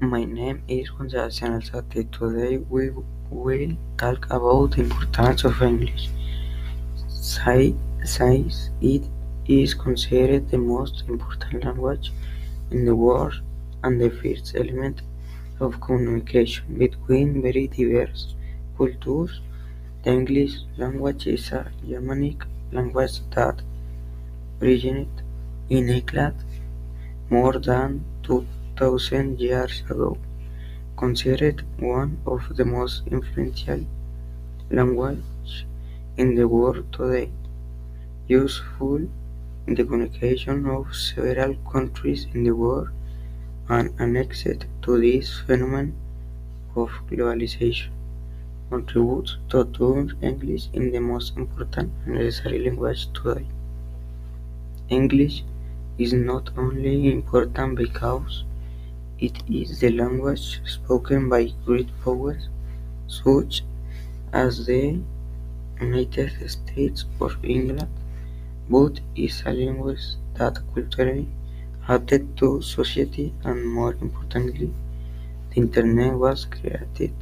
My name is Sebastian Alzate. Today we will talk about the importance of English. Since it is considered the most important language in the world and the first element of communication between very diverse cultures, the English language is a Germanic language that originated in England more than two thousand years ago. Considered one of the most influential languages in the world today, useful in the communication of several countries in the world, and annexed to this phenomenon of globalization, contributes to turn English into the most important and necessary language today. English is not only important because it is the language spoken by great powers such as the United States or England, but is a language that culturally adapted to society and more importantly, the Internet was created